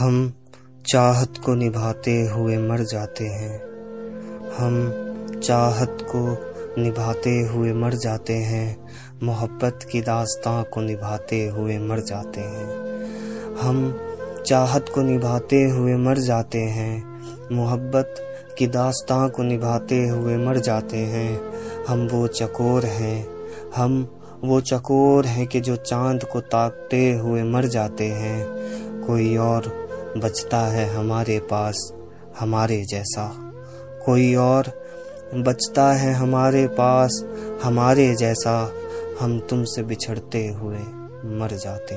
हम चाहत को निभाते हुए मर जाते हैं। हम चाहत को निभाते हुए मर जाते हैं। मोहब्बत की दास्तां को निभाते हुए मर जाते हैं। हम चाहत को निभाते हुए मर जाते हैं। मोहब्बत की दास्तां को निभाते हुए मर जाते हैं। हम वो चकोर हैं। हम वो चकोर हैं कि जो चाँद को ताकते हुए मर जाते हैं। कोई और बचता है हमारे पास, हमारे जैसा। कोई और बचता है हमारे पास, हमारे जैसा। हम तुमसे बिछड़ते हुए मर जाते